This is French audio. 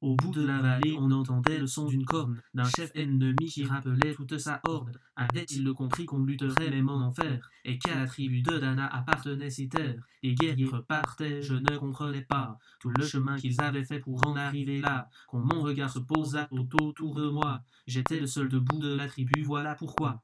Au bout de la vallée, on entendait le son d'une corne, d'un chef ennemi qui rappelait toute sa horde. Avait-il le compris qu'on lutterait même en enfer, et qu'à la tribu de Dana appartenaient ces terres Les guerriers repartaient, je ne comprenais pas tout le chemin qu'ils avaient fait pour en arriver là. Quand mon regard se posa tout autour de moi, j'étais le seul debout de la tribu, voilà pourquoi.